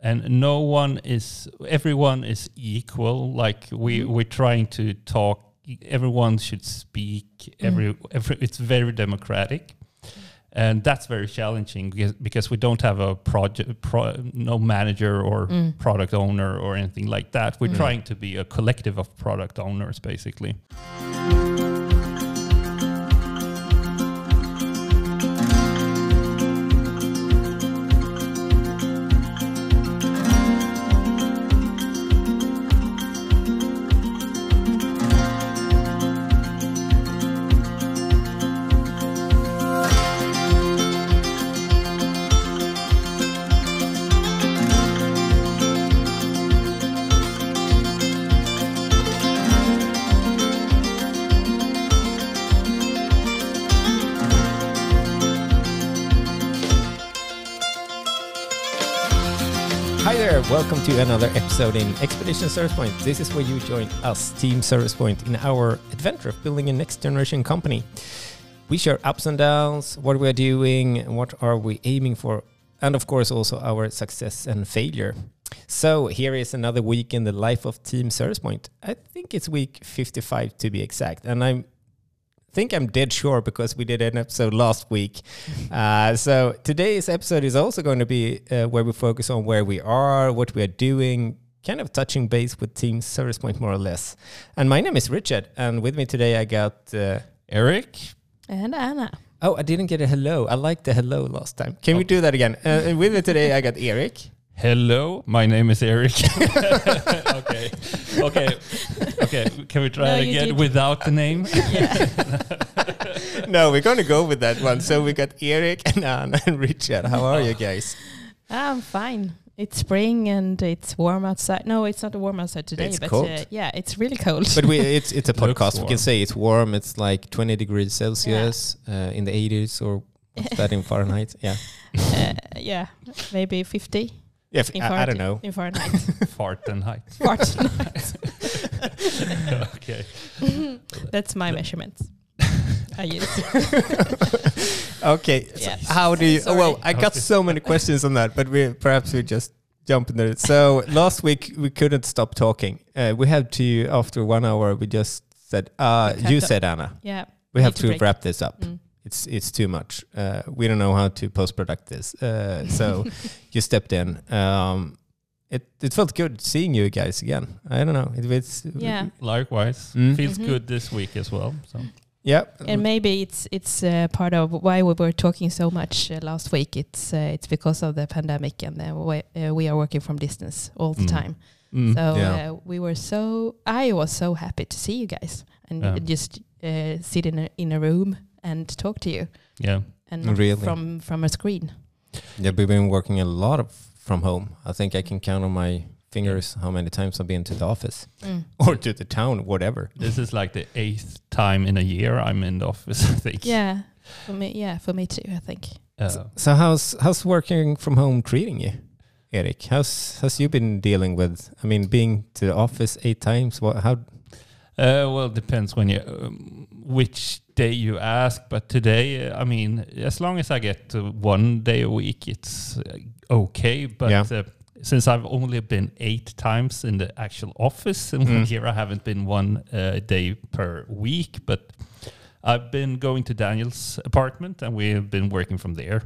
and no one is everyone is equal like we Mm-hmm. we're trying to talk everyone should speak Mm. every, every it's very democratic and that's very challenging because, because we don't have a project pro, no manager or Mm. product owner or anything like that we're trying to be a collective of product owners basically to another episode in Expedition Service Point. This is where you join us, Team Service Point, in our adventure of building a next generation company. We share ups and downs, what we are doing, what are we aiming for, and of course also our success and failure. So here is another week in the life of Team Service Point. I think it's week 55 to be exact, and I'm think I'm dead sure because we did an episode last week. Uh, so today's episode is also going to be uh, where we focus on where we are, what we are doing, kind of touching base with Team Service Point more or less. And my name is Rickard, and with me today I got. Uh, Erik And Anna. oh, I didn't get a hello. I liked the hello last time. Can we do that again? Uh, and with me today I got Erik. Hello my name is Erik okay okay okay can we try No, it again without the name no, we're going to go with that one. So we got Erik and Anna and Rickard. How are you guys? I'm fine. It's spring and it's warm outside. No, it's not warm outside today, It's but cold. Uh, yeah, it's really cold. but we it's it's a podcast. We can say it's warm. It's like 20 degrees Celsius uh, in the 80s or what's that in Fahrenheit? Yeah. uh, yeah, maybe 50 Yeah, f- I, I Fahrenheit. don't know. In Fahrenheit. fart and height Fahrenheit. okay That's my measurements. I use. Okay. so Yeah. how do you? Oh, well, I got so many questions on that, but we perhaps we just jump into it. So last week we couldn't stop talking. Uh, we had to after one hour. We just said, uh, We "You said Anna, Yeah. we need have to to break. wrap this up. Mm. It's it's too much. Uh, we don't know how to post product this. Uh, so you stepped in. Um, it it felt good seeing you guys again. I don't know. It, it's Yeah. Likewise, Mm. feels Mhm. good this week as well. So yeah. And maybe it's it's uh, part of why we were talking so much uh, last week. It's uh, it's because of the pandemic and the way uh, we are working from distance all the Mm. time. mm. So Yeah. uh, we were so I was so happy to see you guys and Yeah. just uh, sit in a in a room and talk to you yeah, and not Really? from from a screen. Yeah, we've been working a lot of from home. I think I can count on my fingers how many times I've been to the office Mm. or to the town, whatever. this is like the eighth time in a year I'm in the office. I think. Yeah, for me, yeah, for me too. I think. Uh, So, so how's how's working from home treating you, Erik? How's how's you been dealing with? I mean, being to the office eight times. What? How? Uh, well, it depends when you um, which day you ask. But today, uh, I mean, as long as I get uh, one day a week, it's uh, okay. But Yeah. uh, since I've only been eight times in the actual office in one Mm. year, I haven't been one uh, day per week. But I've been going to Daniel's apartment, and we've been working from there.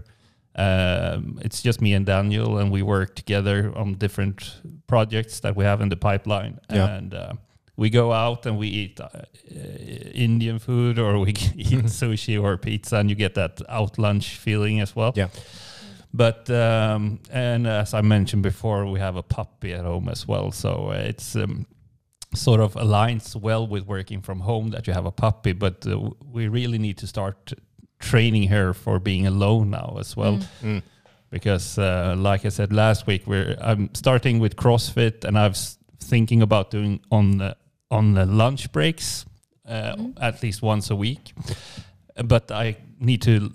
Um, it's just me and Daniel, and we work together on different projects that we have in the pipeline. Yeah. And uh, we go out and we eat uh, uh, Indian food, or we eat sushi or pizza, and you get that out lunch feeling as well. Yeah. But um, and as I mentioned before, we have a puppy at home as well, so uh, it's. Um, sort of aligns well with working from home that you have a puppy but uh, we really need to start training her for being alone now as well Mm. Mm. because uh, like i said last week we're i'm starting with crossfit and i was thinking about doing on the on the lunch breaks uh, Mhm. at least once a week but i need to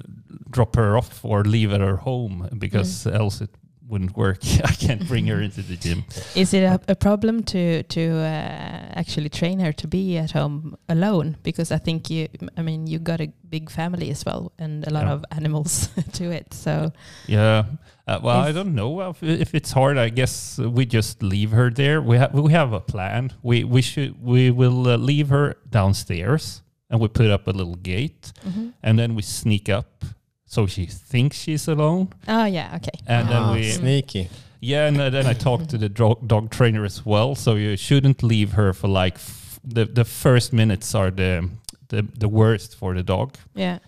drop her off or leave at her home because else it wouldn't work. I can't bring her into the gym. Is it a, a problem to to uh, actually train her to be at home alone? Because I think you, I mean, you got a big family as well and a lot Yeah. of animals to it. So Yeah. Uh, well, I don't know if, if it's hard. I guess we just leave her there. We have we have a plan. We we should we will uh, leave her downstairs and we put up a little gate Mhm. and then we sneak up so she thinks she's alone oh yeah, okay. and Ah, then we sneaky. yeah and uh, then I talked to the dog, dog trainer as well. So you shouldn't leave her for like f- the the first minutes are the the the worst for the dog. Yeah.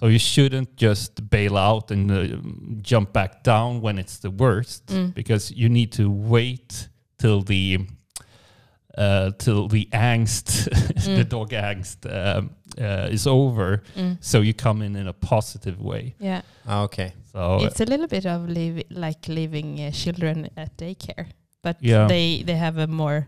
So you shouldn't just bail out and uh, jump back down when it's the worst, Mm. because you need to wait till the uh, till the angst, the Mm. dog angst, um, uh, is over. Mm. So you come in in a positive way. Yeah. Ah, okay. So It's a little bit of leave, like leaving uh, children at daycare, but Yeah. they they have a more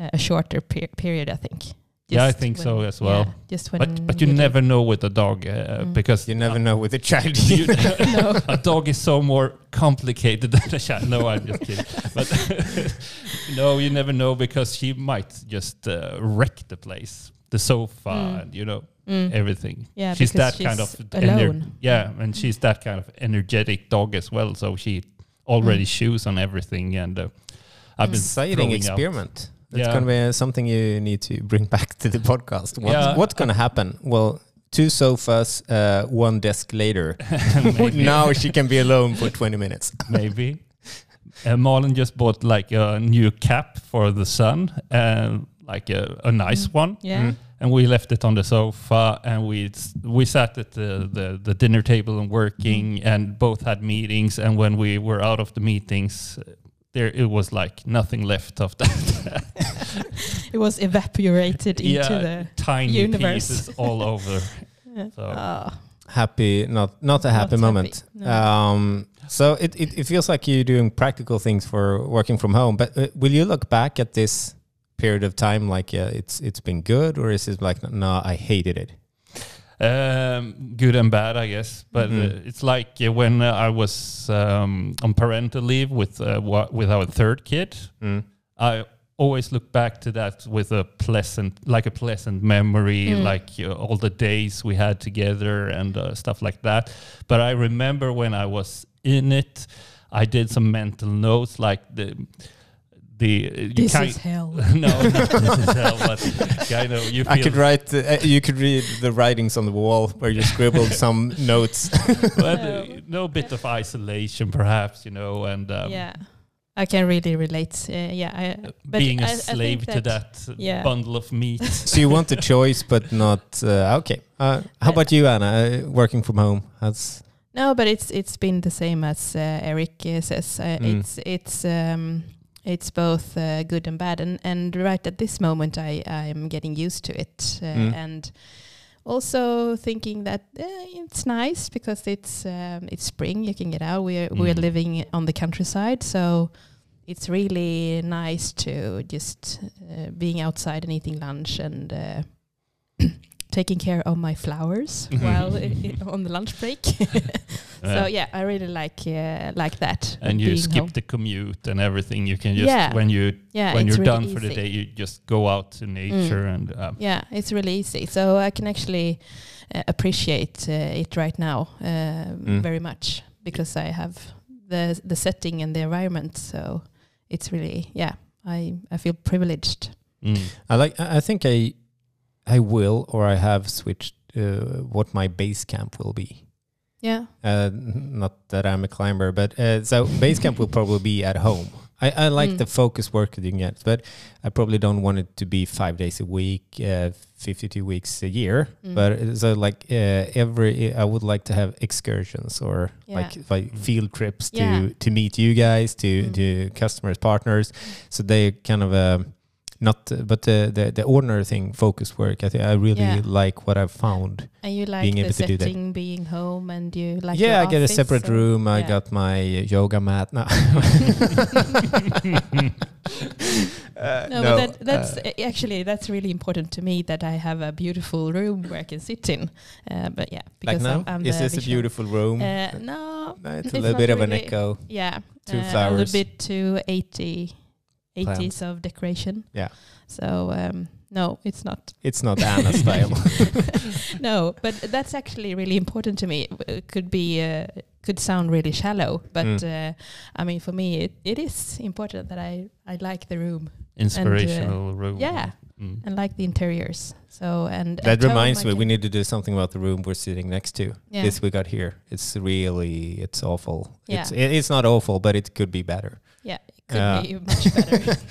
uh, a shorter per- period, I think. Yeah, I Just think so as well. yeah, just when but but you do- never know with a dog uh, Mm. because You never know with a child. you- No. a dog is so more complicated than a child. No, I'm just kidding. But no, you never know because she might just uh, wreck the place, the sofa, Mm. and you know Mm. everything. Yeah, she's because that kind she's of alone. yeah, and she's that kind of energetic dog as well. So she already Mm. chews on everything, and uh, I've been Exciting throwing experiment. That's Yeah. going to be something you need to bring back to the podcast. What, Yeah. What's going to happen? Well, two sofas, uh, one desk later. now she can be alone for 20 minutes. maybe. Uh, Malin just bought like a new cap for the sun, and like a, a nice Mm. one. Yeah. Mm. and we left it on the sofa and we we sat at the, the, the dinner table and working and both had meetings and when we were out of the meetings there it was like nothing left of that It was evaporated into yeah the. tiny universe. pieces all over Yeah. So- Oh. Happy, not not a happy Not moment. happy, no. Um, so it, it, it feels like you're doing practical things for working from home. But uh, will you look back at this period of time like uh, it's it's been good, or is it like no, I hated it? um, good and bad I guess but Mhm. uh, it's like uh, when uh, I was um, on parental leave with uh, wa- with our third kid Mm. I always look back to that with a pleasant, like a pleasant memory, Mm. like uh, all the days we had together and uh, stuff like that. But I remember when I was in it, I did some mental notes, like the the uh, you This can't- is hell. no, not this is hell, but kind of you feel. I could write. Uh, you could read the writings on the wall where you scribbled some notes. but, uh, no bit of isolation, perhaps you know, and um, yeah. I can really relate. Uh, yeah. I, but being a I- I think slave to that- that uh, yeah. bundle of meat. so you want the choice, but not uh, okay. Uh, how about you, Anna? Uh, working from home. That's No, but it's it's been the same as uh, Erik uh, says. Uh, Mm. It's it's um, it's both uh, good and bad, and and right at this moment, I I'm getting used to it, uh, Mm. and also thinking that uh, it's nice because it's um, it's spring. You can get out. We're we're Mm. living on the countryside, so it's really nice to just uh, being outside and eating lunch and. Uh, taking care of my flowers while i- i- on the lunch break so yeah, I really like uh, like that. and you skip home. the commute and everything. You can just Yeah. when you yeah, when you're really done for the day, you just go out to nature and um, Yeah, it's really easy. So I can actually uh, appreciate uh, it right now um, Mm. very much because I have the the setting and the environment. So it's really yeah, I I feel privileged. mm. I like. I I think I, I will or I have switched uh, what my base camp will be. Yeah, Uh, not that I'm a climber, but uh, so base camp will probably be at home. I, I like Mm. the focus work that you can get, but I probably don't want it to be five days a week, uh, 52 weeks a year. Mm. But uh, so like uh, every, I would like to have excursions or Yeah. like, like field trips to Yeah. to meet you guys, to Mm. to customers, partners. So they kind of. Um, not, uh, but the, the the ordinary thing, focus work. I think I really Yeah. like what I've found. and you like Being the able to do that. setting, being home, and you like yeah, I get a separate so- room. I got my uh, yoga mat now. Uh, No, but that, uh, that's a- actually that's really important to me that I have a beautiful room where I can sit in. Uh, but yeah, like because now. I'm, I'm Is this a beautiful room? Uh, no, No, it's, it's a little bit of an echo. yeah, Two uh, a little bit too 80, 80s Plants. of decoration. Yeah. So um, no, it's not. It's not Anna style. no, but that's actually really important to me. It could be uh, could sound really shallow, but Mm. uh, I mean for me it, it is important that I I like the room Inspirational room. yeah. Mm. and like the interiors. So and that reminds me, we need to do something about the room we're sitting next to. Yeah. This we got here. It's really, it's awful. Yeah. It's it, it's not awful, but it could be better. yeah, it could Uh, be much better.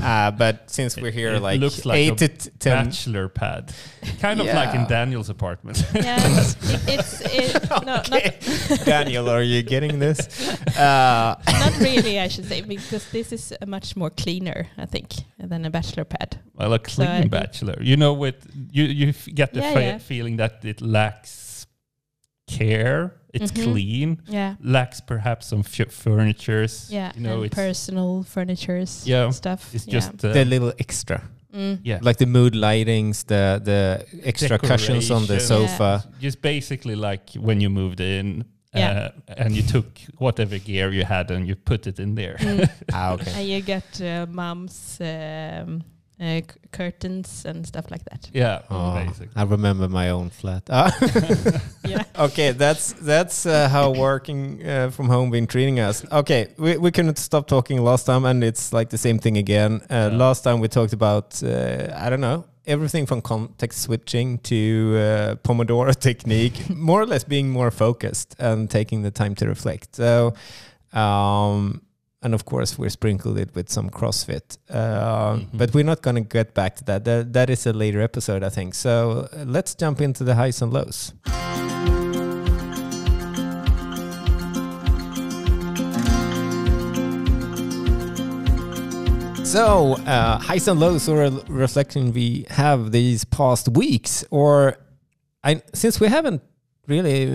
Uh, but since we're here, It like, looks like eight a to t- ten. Bachelor pad. Kind of like in Daniel's apartment. yeah, it, it's it, no, not Okay. Daniel, are you getting this? Uh, not really. I should say because this is a much more cleaner, I think, than a bachelor pad. well, a clean I- bachelor. You know, with you you get the Yeah, fe- yeah. feeling that it lacks care. It's Mhm. clean. Yeah, Lacks perhaps some f- furnitures. yeah, You know, and it's personal furnitures, Yeah, stuff. it's yeah. just uh, the little extra, Mm. yeah. like the mood lightings, the the extra cushions on the Decorations. sofa. just basically like when you moved in Yeah. uh, and you took whatever gear you had and you put it in there. Mm. Ah, okay. and you get uh, mom's um, uh, curtains and stuff like that. yeah, Oh, basically. I remember my own flat. Ah. Yeah. okay, that's that's uh, how working uh, from home been treating us. Okay, we we couldn't stop talking last time, and it's like the same thing again. Uh, Yeah. Last time we talked about uh, I don't know everything from context switching to uh, Pomodoro technique, more or less being more focused and taking the time to reflect. So. Um, and of course, we're sprinkled it with some CrossFit, uh, Mhm. but we're not going to get back to that. that. That is a later episode, I think. So let's jump into the highs and lows. So, uh, highs and lows or a reflection we have these past weeks, or I, since we haven't really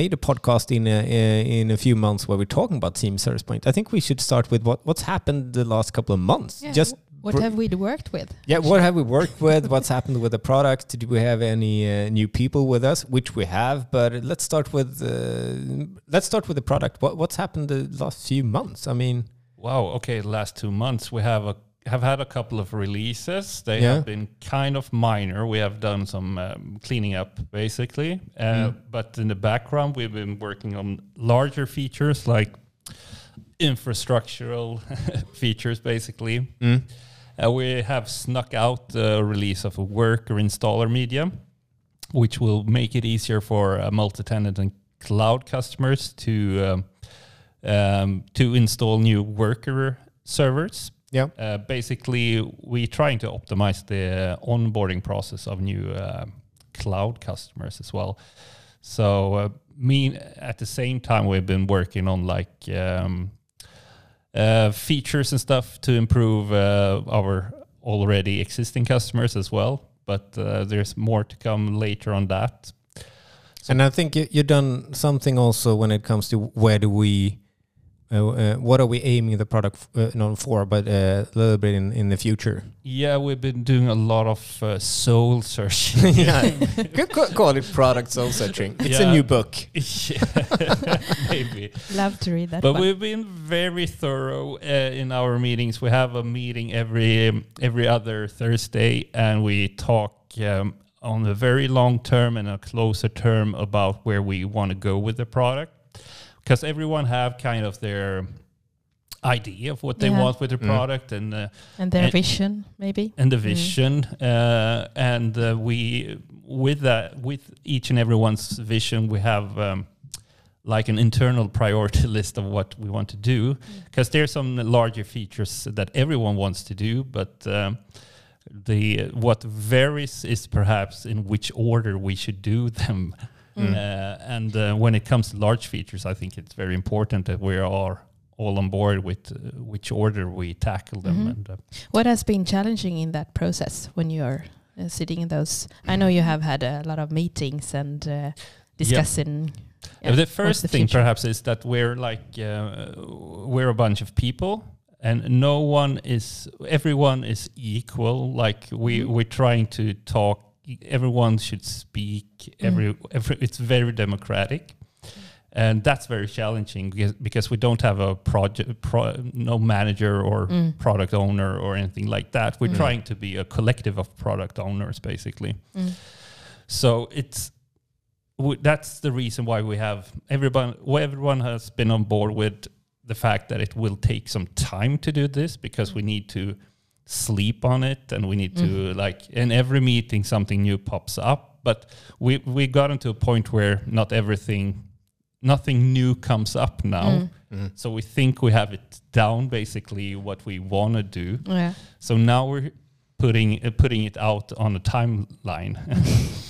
made a podcast in a, in a few months where we're talking about Team Service Point, I think we should start with what, what's happened the last couple of months. Yeah, Just What have we worked with? yeah, what have we worked with? What's happened with the product? Do we have any uh, new people with us? Which we have, but let's start with uh, let's start with the product. What what's happened the last few months? I mean, Wow. Okay. The last two months we have a have had a couple of releases. They Yeah. have been kind of minor. We have done some um, cleaning up basically, uh, Mm. but in the background we've been working on larger features like infrastructural features basically. mm, Uh, we have snuck out the release of a worker installer media, which will make it easier for uh, multi-tenant and cloud customers to um, um, to install new worker servers. Yeah, Uh, basically, we're trying to optimize the onboarding process of new uh, cloud customers as well. So, uh, me at the same time, we've been working on like um, uh, features and stuff to improve uh, our already existing customers as well. But uh, there's more to come later on that. and I think you, you've done something also when it comes to where do we. Uh, uh, what are we aiming the product uh, not for, but uh, a little bit in, in the future? Yeah, we've been doing a lot of uh, soul searching. yeah, could ca- call it product soul searching. It's a new book. Yeah, maybe. Love to read that But one. we've been very thorough uh, in our meetings. We have a meeting every um, every other Thursday, and we talk um, on a very long term and a closer term about where we want to go with the product. Because everyone have kind of their idea of what they Yeah. want with the Mm. product and uh, and their and- vision, maybe. and the Mm. vision uh, and uh, we with that with each and everyone's vision we have um, like an internal priority list of what we want to do because there's some larger features that everyone wants to do but um, the what varies is perhaps in which order we should do them Mm. uh, and uh, when it comes to large features i think it's very important that we are all on board with uh, which order we tackle them Mhm. and uh, What has been challenging in that process when you are uh, sitting in those? I know you have had a lot of meetings and uh, discussing. Uh, the first the thing future? perhaps is that we're like uh, we're a bunch of people and no one is everyone is equal like we Mhm. we're trying to talk everyone should speak Mm. every, every it's very democratic and that's very challenging because, because we don't have a project pro, no manager or Mm. product owner or anything like that we're Mm. trying to be a collective of product owners basically Mm. so it's that's the reason why we have everyone. Everyone has been on board with the fact that it will take some time to do this because we need to sleep on it and we need to Mm. like in every meeting something new pops up. But we we gotten to a point where not everything, nothing new comes up now. Mm. Mm. So we think we have it down basically what we want to do. Yeah. So now we're putting uh, putting it out on a timeline.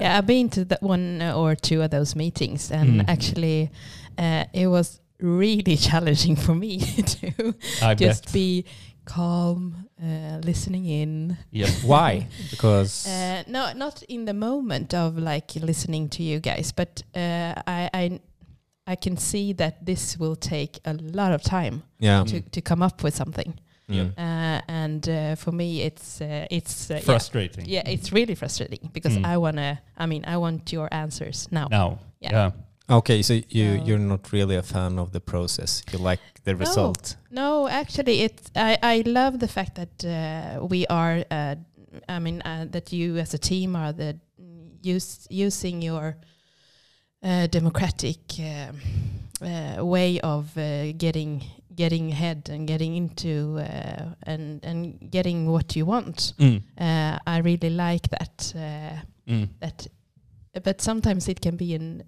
Yeah, I've been to that one or two of those meetings, and Mm. actually, uh, it was really challenging for me to I just bet. be calm, uh, listening in. Yeah. Why? Because Uh, no, not in the moment of like listening to you guys, but uh, I, I, I can see that this will take a lot of time yeah, to, to come up with something. Mm. Uh, and uh, for me, it's uh, it's uh, yeah. frustrating. yeah, it's really frustrating because Mm. I wanna. I mean, I want your answers now. Now, Yeah. yeah. Okay, so you So- you're not really a fan of the process. You like the No. result. No, actually, it's I, I love the fact that uh, we are. Uh, I mean, uh, that you as a team are the use using your uh, democratic um, uh, way of uh, getting getting ahead and getting into uh, and and getting what you want. Mm. Uh, I really like that. Uh, Mm. that, but sometimes it can be an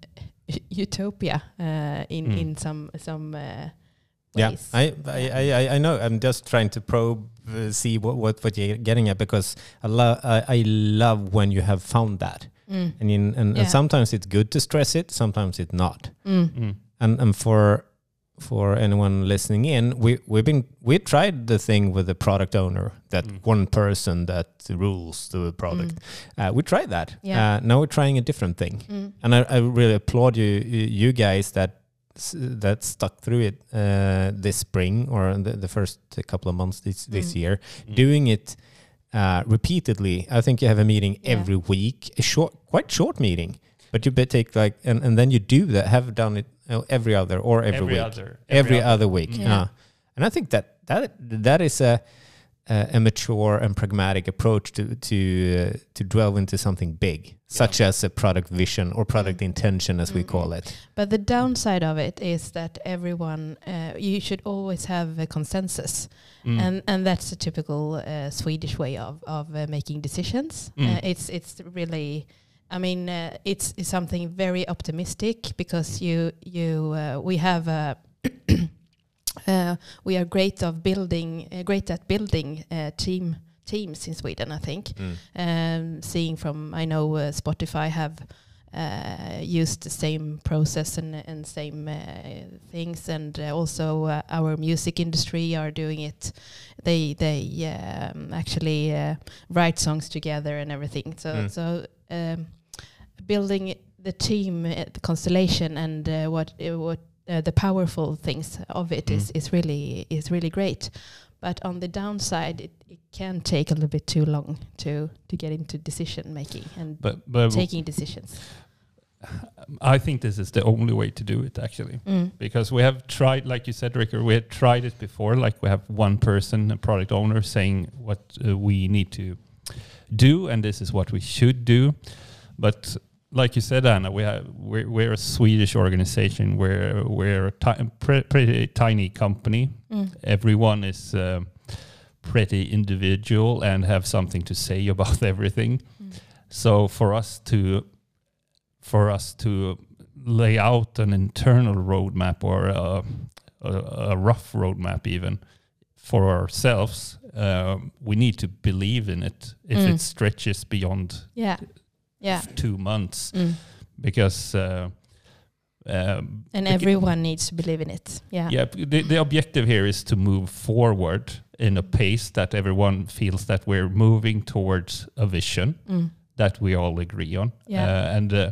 utopia uh, in Mm. in some some. Uh, Yeah, ways. I, I, I, I- I know. I'm just trying to probe, uh, see what, what, what you're getting at because I love, I, I love when you have found that. Mm. And, in, and, Yeah. and sometimes it's good to stress it, sometimes it's not. Mm. Mm. And, and for, for anyone listening in, we, we've been, we tried the thing with the product owner, that Mm. one person that rules the product. Uh, we tried that. Yeah. Uh, now we're trying a different thing. Mm. and I, I really applaud you you guys that that stuck through it uh, this spring or the, the first couple of months this this Mm. year Mm. doing it uh, repeatedly i think you have a meeting Yeah. every week a short quite short meeting but you bet take like and, and then you do that have done it uh, every other or every, Every week other. every, other, week Mm. Yeah. uh, and i think that that that is a a a mature and pragmatic approach to to uh, to delve into something big, such as a product vision or product Mm. intention, as we Mm. call it. But the downside of it is that everyone, uh, you should always have a consensus, Mm. and and that's a typical uh, Swedish way of of uh, making decisions. Mm. Uh, it's it's really, I mean, uh, it's, it's something very optimistic because you you uh, we have a. Uh, we are great of building, uh, great at building uh, team teams in Sweden. I think, um, seeing from I know uh, Spotify have uh, used the same process and, and same uh, things, and uh, also uh, our music industry are doing it. They they um, actually uh, write songs together and everything. So Mm. so um, building the team, the constellation, and uh, what uh, what uh, the powerful things of it is Mm. is really is really great. But on the downside, it, it can take a little bit too long to to get into decision making and But but taking decisions. I think this is the only way to do it actually. Mm. Because we have tried, like you said, Rickard, we had tried it before. Like we have one person, a product owner, saying what uh, we need to do, and this is what we should do. But like you said, Anna, we have we're, we're a Swedish organization. We're we're a ti- pre- pretty tiny company. Mm. Everyone is um pretty individual and have something to say about everything. Mm. So for us to for us to lay out an internal roadmap or a, a, a rough roadmap even for ourselves, um, we need to believe in it if Mm. it stretches beyond Yeah, yeah. two months Mm. because. Uh, um, And everyone needs to believe in it. Yeah. yeah, the, the objective here is to move forward in a pace that everyone feels that we're moving towards a vision Mm. that we all agree on. Yeah. Uh, and uh,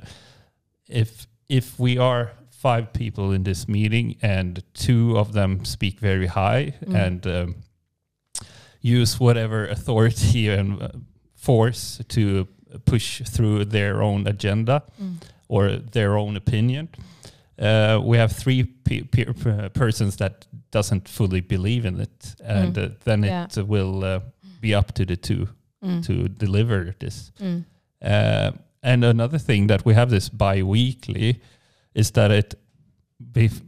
if if we are five people in this meeting, and two of them speak very high Mm. and um, use whatever authority and uh, force to push through their own agenda Mm. or their own opinion. Uh, we have three pe- pe- uh, persons that doesn't fully believe in it, and Mm. uh, then Yeah. it will uh, be up to the two Mm. to deliver this. Mm. Uh, and another thing that we have this bi-weekly is that it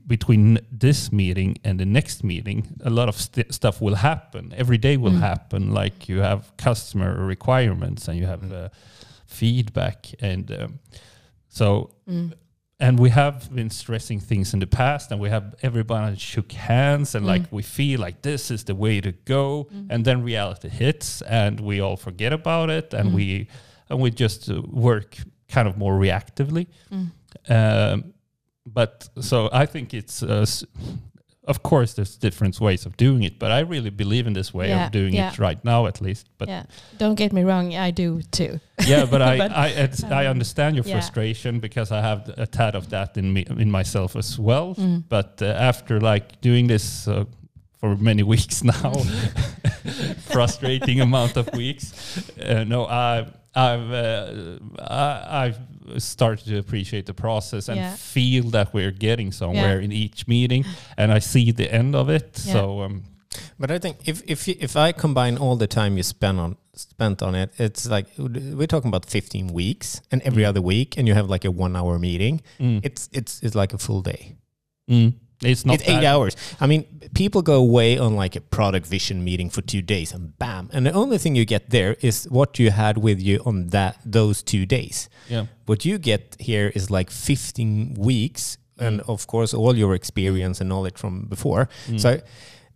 between this meeting and the next meeting, a lot of st- stuff will happen. Every day will Mm. happen. Like you have customer requirements and you have Mm. uh, feedback, and um, so Mm. and we have been stressing things in the past and we have everybody shook hands and Mm. like we feel like this is the way to go Mm. and then reality hits and we all forget about it and Mm. we and we just uh, work kind of more reactively Mm. um, but so i think it's uh, of course there's different ways of doing it but i really believe in this way Yeah, of doing yeah. it right now at least but yeah. Don't get me wrong, I do too. yeah, but I But, I, it's, I um, understand your frustration because I have a tad of that in me in myself as well. Mm. But uh, after like doing this uh, for many weeks now, frustrating amount of weeks, uh, no, I I've uh, I, I've started to appreciate the process and Yeah. feel that we're getting somewhere Yeah. in each meeting, and I see the end of it. Yeah. So. Um, But I think if if you, if I combine all the time you spend on spent on it, it's like we're talking about 15 weeks, and every Mm. other week, and you have like a one hour meeting. mm, It's it's it's like a full day. mm, it's not it's eight hours. I mean, people go away on like a product vision meeting for two days, and bam, and the only thing you get there is what you had with you on that those two days. Yeah. What you get here is like 15 weeks, and Mm. of course all your experience and knowledge from before. Mm. So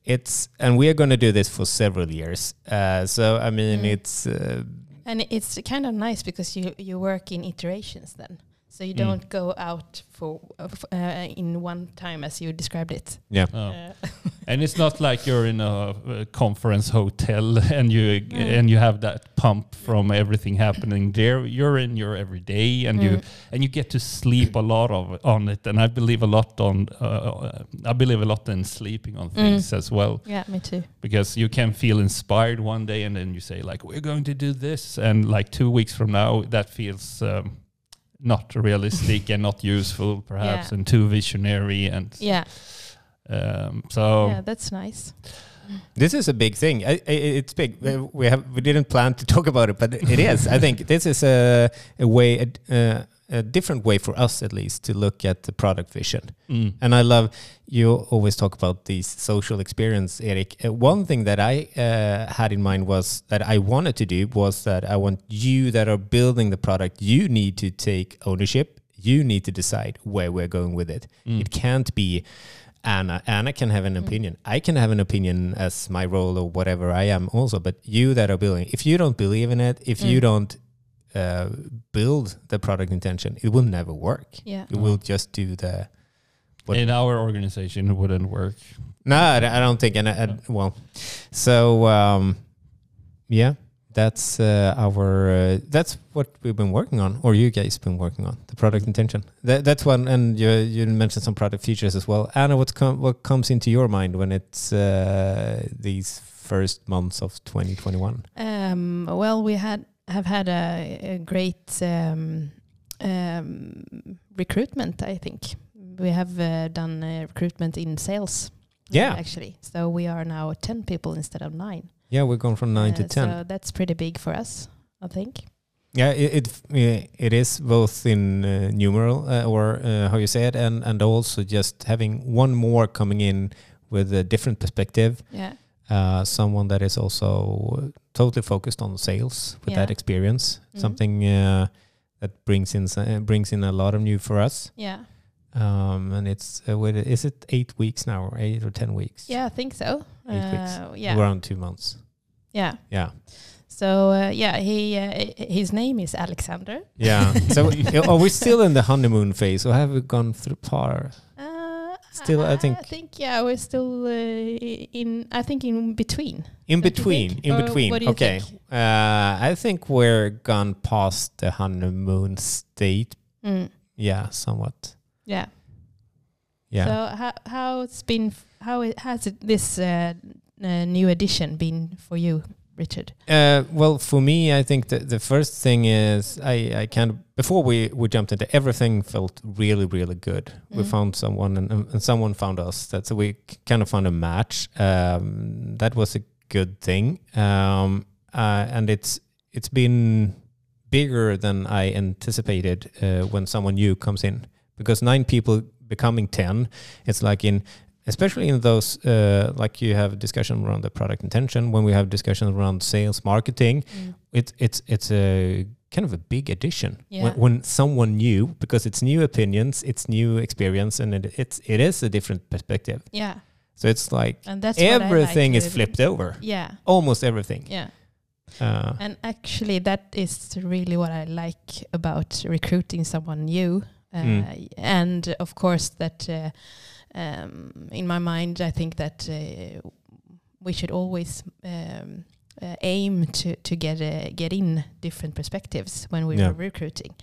it's and we are going to do this for several years. Uh, so I mean, Mm. it's uh, And it's kind of nice because you, you work in iterations then. So you Mm. don't go out for uh, uh, in one time as you described it. yeah. Oh. Uh, And it's not like you're in a, uh conference hotel and you Mm. and you have that pump from everything happening there. You're in your everyday and you Mm. and you get to sleep a lot of on it. And I believe a lot on uh, I believe a lot in sleeping on things as well yeah, me too. because you can feel inspired one day and then you say like we're going to do this and like two weeks from now that feels. Um, not realistic and not useful, perhaps, Yeah. and too visionary, and Yeah, um, so yeah, that's nice. This is a big thing. I, I, it's big. We have we didn't plan to talk about it, but it is. I think this is a a way uh, a different way for us at least to look at the product vision. mm. And I love you always talk about these social experience, Erik. Uh, one thing that I uh, had in mind was that I wanted to do was that I want you that are building the product. You need to take ownership. You need to decide where we're going with it. Mm. It can't be Anna. Anna can have an Mm. opinion. I can have an opinion as my role or whatever I am also. But you that are building, if you don't believe in it, if you Mm. don't uh, build the product intention, it will never work. Yeah. You will just do the. What- in our organization it wouldn't work. No, I I don't think. And I, I, well, so um, yeah, that's uh, our. Uh, that's what we've been working on, or you guys been working on the product intention. That, that's one. And you you mentioned some product features as well. Anna, what's com- what comes into your mind when it's uh, these first months of 2021? Um, well, we had have had a, a great um, um, recruitment. I think we have uh, done uh, recruitment in sales. Yeah. actually. So we are now ten people instead of nine. Yeah, we're going from nine to Uh, ten. So that's pretty big for us, I think. Yeah, it it, it is both in uh, numeral uh, or uh, how you say it, and and also just having one more coming in with a different perspective, Yeah. Uh, someone that is also totally focused on sales with that Yeah. experience, Mhm. something uh, that brings in uh, brings in a lot of new for us. Yeah. Um, and it's uh, with, is it eight weeks now or eight or ten weeks? Yeah, I think so. Eight weeks. Uh, yeah. around two months. Yeah. Yeah, So uh, yeah, he uh, his name is Alexander. yeah. so are we still in the honeymoon phase, or have we gone through par? Still, I think- I think yeah, we're still uh, in. I think in between. In between, in Or between. what do you Okay. Uh, I think we're gone past the honeymoon state. Mm. Yeah, somewhat. Yeah. Yeah. So how how it's been how it, has it, this uh, uh, new edition been for you, Rickard? Uh, well, for me, I think that the first thing is I, I kind of before we, we jumped into everything felt really really good. We Mhm. found someone and, and someone found us. That so we kind of found a match. Um, that was a good thing. Um, uh, and it's it's been bigger than I anticipated uh, when someone new comes in because nine people becoming ten. It's like in especially in those uh, like you have discussion around the product intention when we have discussions around sales marketing it's it's it's a kind of a big addition Yeah. when, when someone new because it's new opinions it's new experience and it, it's it is a different perspective Yeah, so it's like and that's I like everything is flipped over Yeah, almost everything yeah. uh, And actually, that is really what I like about recruiting someone new. Uh, Mm. And of course, that uh, um, in my mind, I think that uh, we should always um, uh, aim to to get uh, get in different perspectives when we Yeah. were recruiting.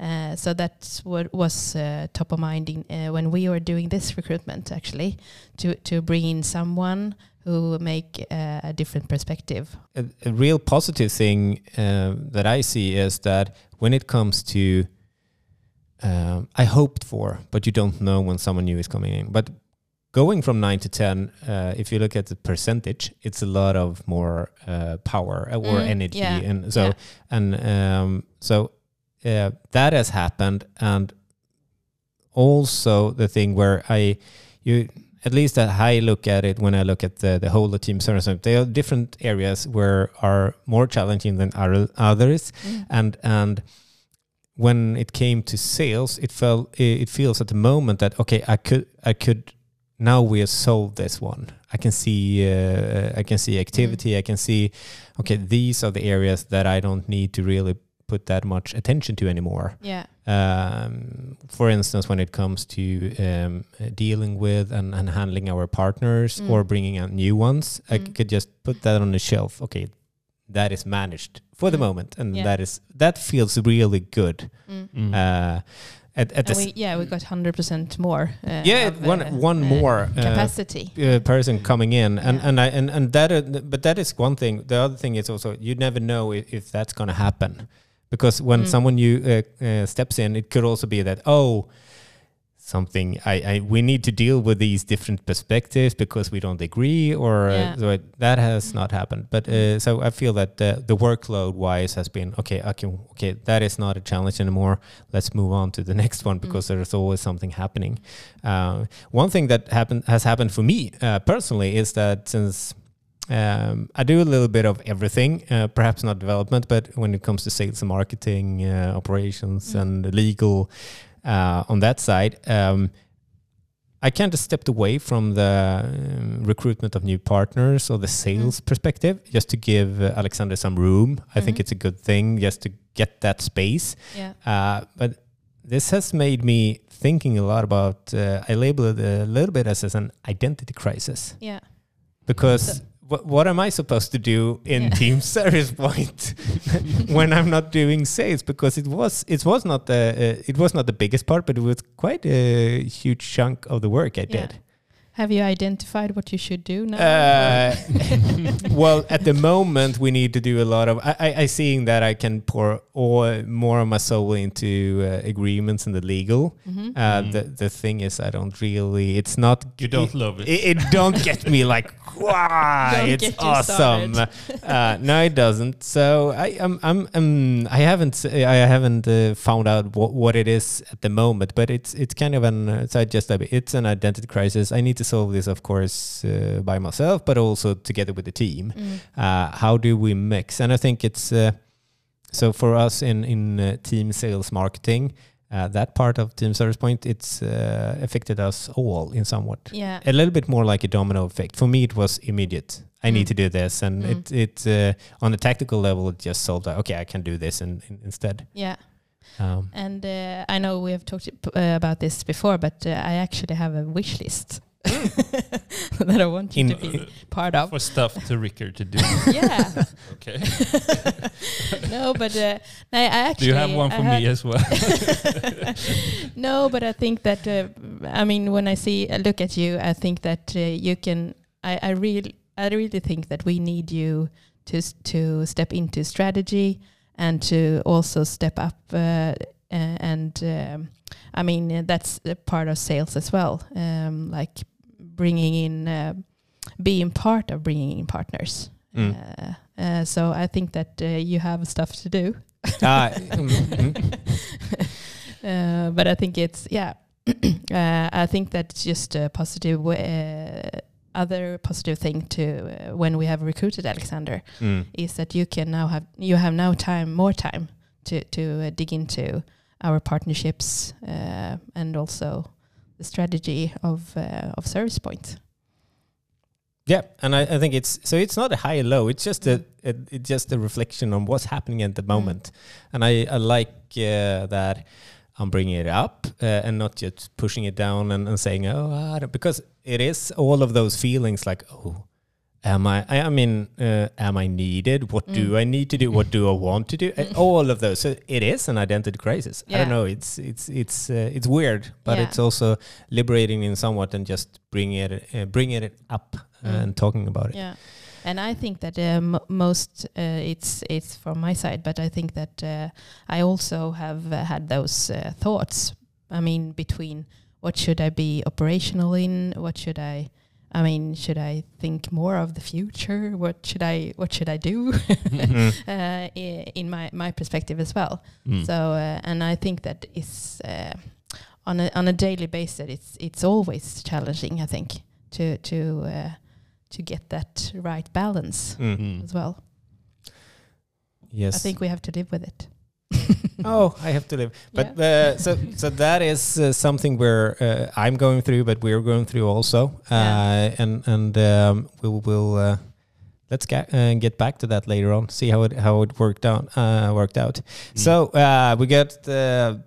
Uh, so that's what was uh, top of mind in, uh, when we were doing this recruitment. Actually, to to bring in someone who make uh, a different perspective a, a real positive thing that I see is that when it comes to, um, I hoped for, but you don't know when someone new is coming in. But going from nine to ten, uh, if you look at the percentage, it's a lot of more uh, power or Mm, energy, yeah, and so yeah. and um, so uh, that has happened, and also the thing where I you at least that I look at it when I look at the, the whole of team service. There are different areas where are more challenging than others, Mm. and and when it came to sales, it felt it feels at the moment that okay, I could I could now we have solved this one. I can see uh, I can see activity. I can see okay, these are the areas that I don't need to really put that much attention to anymore. Yeah. Um, for instance, when it comes to um, dealing with and, and handling our partners Mm. or bringing out new ones, I Mm. could just put that on the shelf. Okay, that is managed for the Mm. moment, and Yeah. that is that feels really good. Mm. Mm. Uh, at at the And we, yeah, we got hundred percent more. Uh, yeah, of, one uh, one uh, more uh, capacity. uh, person coming in, and Yeah. and I and and that, uh, but that is one thing. The other thing is also you never know if, if that's going to happen, because when Mm. someone new uh, uh, steps in, it could also be that oh, something I, I we need to deal with these different perspectives because we don't agree, or Yeah. uh, so it, that has not happened. But uh, so I feel that the, the workload wise has been okay. I can okay, that is not a challenge anymore. Let's move on to the next one because there's always something happening. Uh, one thing that happened has happened for me uh, personally is that since um, I do a little bit of everything, uh, perhaps not development, but when it comes to sales and marketing, uh, operations, Mm. and legal uh, on that side, um, I kind of stepped away from the um, recruitment of new partners or the sales perspective, just to give uh, Alexander some room. I think Mhm. it's a good thing just to get that space. Yeah. Uh, but this has made me thinking a lot about. Uh, I label it a little bit as, as an identity crisis Yeah. because So- what, what am I supposed to do in Yeah. Team Service Point when I'm not doing sales? Because it was it was not the uh, it was not the biggest part, but it was quite a huge chunk of the work I Yeah. did. Have you identified what you should do now? Uh, well, at the moment, we need to do a lot of. I, I, I seeing that I can pour all, more of my soul into uh, agreements and the legal. Mhm. Uh, Mm. The the thing is, I don't really. It's not. You don't love it. It, it don't get me like wow, it's awesome. Uh, no, it doesn't. So I am I'm, I'm I haven't I haven't uh, found out what, what it is at the moment, but it's it's kind of an so just it's an identity crisis. I need to solve this, of course, uh, by myself, but also together with the team. Mm. Uh, how do we mix? And I think it's uh, so for us in in uh, team sales marketing. Uh, that part of Team Service Point, it's uh, affected us all in somewhat Yeah. a little bit more like a domino effect. For me, it was immediate. I need Mm. to do this, and Mm. it it uh, on a tactical level, it just solved. Like, okay, I can do this in, in, instead. Yeah. Um, And uh, I know we have talked uh, about this before, but uh, I actually have a wish list that I want you In- to be part of. For stuff to Rickard to do. yeah. Okay. no, but uh, no, I actually. Do you have one for me as well? no, but I think that uh, I mean when I see uh, look at you, I think that uh, you can. I, I really, I really think that we need you to s- to step into strategy and to also step up. Uh, and um, I mean uh, that's a part of sales as well, um, like bringing in, uh, being part of bringing in partners. Mm. Uh, uh, so I think that uh, you have stuff to do. Ah, mm, mm. uh, but I think it's yeah. uh, I think that's just a positive way, uh, other positive thing to uh, when we have recruited Alexander Mm. is that you can now have you have now time more time to to uh, dig into our partnerships uh, and also the strategy of uh, of Service Point. Yeah, and I, I think it's so it's not a high or low. It's just a, a it's just a reflection on what's happening at the moment, and I, I like uh, that I'm bringing it up uh, and not just pushing it down and, and saying oh I don't-" because it is all of those feelings like oh am I I, mean uh, am I needed? What do Mm. I need to do? What do I want to do? Uh, all of those. So it is an identity crisis. I don't know. It's it's it's uh, it's weird, but Yeah. it's also liberating in somewhat and just bringing it uh, bringing it up Mm. and talking about it. Yeah, and I think that um, most uh, it's it's from my side, but I think that uh, I also have uh, had those uh, thoughts. I mean, between what should I be operational in? What should I? I mean, should I think more of the future? What should I? What should I do? Mhm. uh, i- in my my perspective as well. Mm. So, uh, and I think that is uh, on a on a daily basis. It's it's always challenging. I think to to uh, to get that right balance Mm. Mm. as well. Yes. I think we have to live with it. oh, I have to live. But uh, so so that is uh, something where uh, I'm going through, but we're going through also. Uh, Yeah. And and um, we'll we'll uh, let's get uh, get back to that later on. See how it how it worked out uh, worked out. Mm. So uh, we got the.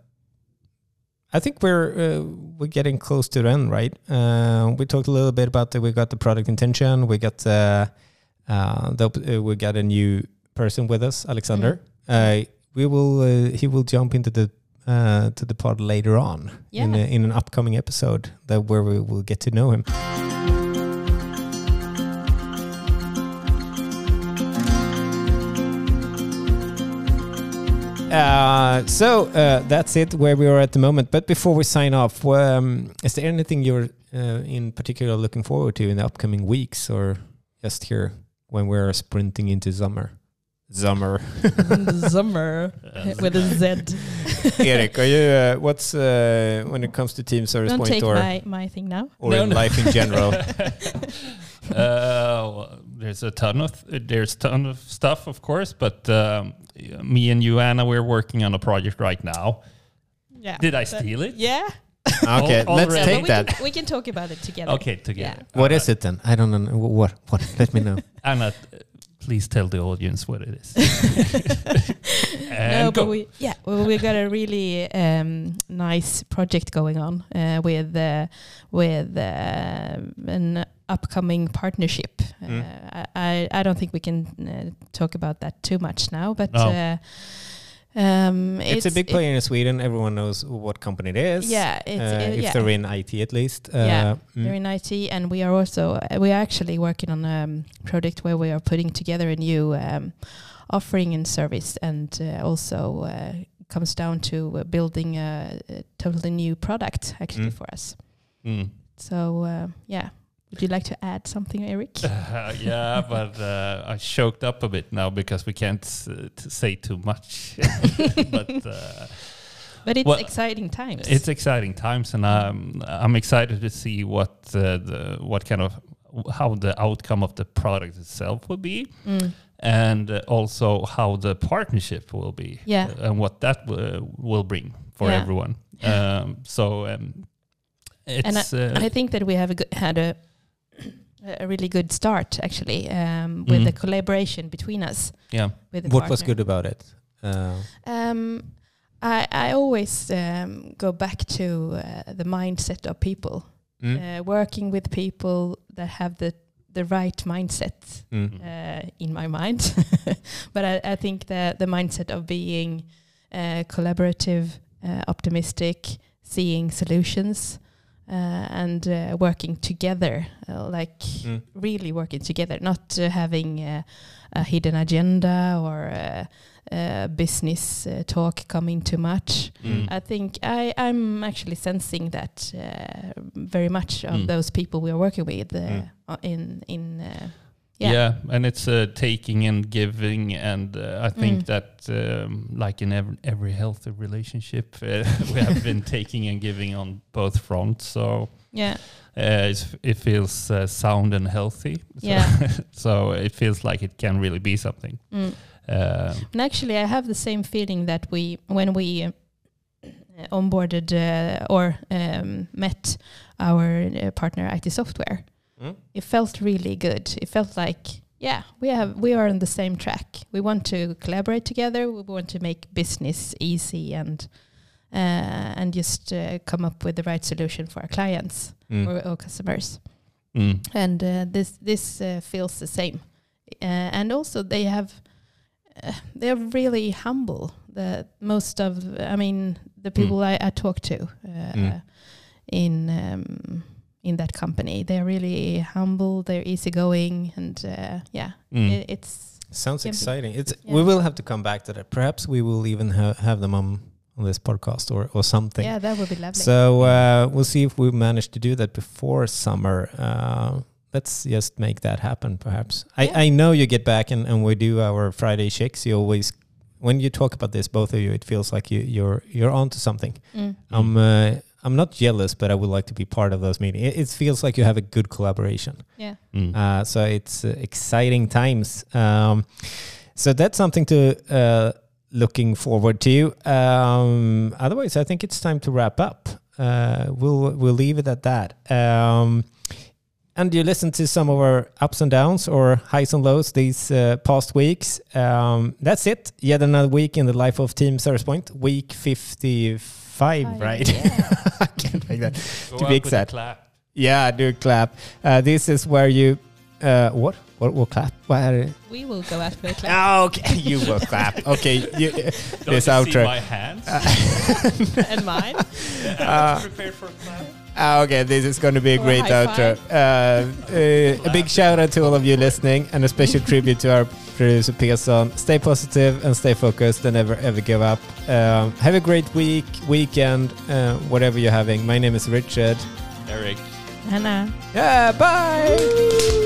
I think we're uh, we're getting close to the end, right? Uh, we talked a little bit about the we got the product intention. We got uh, uh, the, uh, we got a new person with us, Alexander. Uh, we will uh, he will jump into the uh, to the pod later on in Yeah. a, in an upcoming episode that where we will get to know him. Uh, so uh, that's it where we are at the moment. But before we sign off, um, is there anything you're uh, in particular looking forward to in the upcoming weeks, or just here when we're sprinting into summer? Summer. Summer Uh, with a Z. Erik, are you? Uh, what's uh, when it comes to team service Don't point take or my, my thing now. or No, in no. life in general? uh, well, there's a ton of there's ton of stuff, of course, but um, me and you, Anna, we're working on a project right now. Yeah. Did I steal it? Yeah. okay, Al- let's already. Yeah, take but we that. Can, we can talk about it together. Okay, together. What is it then? I don't know. What? What? Let me know. Anna, uh, please tell the audience what it is. no, but we yeah, well, we got a really um, nice project going on uh, with uh, with uh, an upcoming partnership. Mm. Uh, I I don't think we can uh, talk about that too much now, but. No. Um, It's, a big it- player in Sweden. Everyone knows what company it is. Yeah, it's, uh, uh, if yeah. they're in IT at least. Uh, Yeah, mm. They're in IT, and we are also uh, we are actually working on a um, project where we are putting together a new um, offering and service, and uh, also uh, comes down to uh, building a, a totally new product actually Mm. for us. Mm. So uh, yeah, would you like to add something, Erik? Uh, yeah, but uh, I choked up a bit now because we can't uh, say too much. but uh, but it's well, exciting times. it's exciting times, and I'm I'm excited to see what uh, the what kind of how the outcome of the product itself will be, Mm. and uh, also how the partnership will be, Yeah. uh, and what that will bring for Yeah. everyone. Um, so um, it's uh, I think that we have a had a a really good start actually um, with Mhm. the collaboration between us. yeah. What was good about it? Uh, Um, I I always um, go back to uh, the mindset of people. Mm. uh, working with people that have the the right mindset Mm. uh, in my mind. but I, I think the the mindset of being uh, collaborative, uh, optimistic, seeing solutions, and uh, working together, uh, like Mm. really working together, not uh, having uh, a hidden agenda or uh, uh, business uh, talk coming too much. Mm. I think I, I'm actually sensing that uh, very much of Mm. those people we are working with uh, Mm. uh, in in uh, Yeah. yeah. and it's uh, taking and giving, and uh, I think Mm. that um, like in every, every healthy relationship, uh, we have been taking and giving on both fronts. So yeah uh, it's, it feels uh, sound and healthy. So, Yeah. so it feels like it can really be something. Mm. Uh, And actually, I have the same feeling that we, when we uh, onboarded uh, or um, met our uh, partner IT Software, Mm. it felt really good. It felt like, yeah, we have we are on the same track. We want to collaborate together. We want to make business easy and uh, and just uh, come up with the right solution for our clients Mm. or, or customers. mm, and uh, this this uh, feels the same uh, and also they have uh, they're really humble the most of i mean the people I, I talk to uh, Mm. in um, in that company they're really humble they're easygoing and uh, yeah mm. it, it's Sounds Can be. exciting. It's Yeah. we will have to come back to that. Perhaps we will even ha- have them on on this podcast or or something. yeah that would be lovely So uh, we'll see if we manage to do that before summer. Uh, let's just make that happen, perhaps. Yeah. I, I know you get back and, and we do our Friday shakes. You always, when you talk about this, both of you, it feels like you, you're you're onto something. Mm. I'm uh, I'm not jealous, but I would like to be part of those meetings. It, it feels like you have a good collaboration. yeah Mm. Uh, so it's uh, exciting times. Um, so that's something to uh, looking forward to. Um, otherwise, I think it's time to wrap up. Uh, we'll we'll leave it at that. Um, and you listen to some of our ups and downs or highs and lows these uh, past weeks. Um, that's it. Yet another week in the life of Team Service Point. Week fifty-five, Five, right? yeah. I can't make that. Go to be exact. clap. Yeah, do a clap. Uh, this is where you uh, what what will clap? What? we will go after the class Ah, okay, you will clap. Okay, you, Don't this you outro. see my hands? and mine Uh, prepared for a clap. Ah, okay, this is going to be a great high outro. Uh, uh, a big shout out to all of you listening, and a special tribute to our producer Pearson. Stay positive and stay focused, and never ever give up. Um, have a great week, weekend, uh, whatever you're having. My name is Rickard. Erik. Anna Yeah, bye.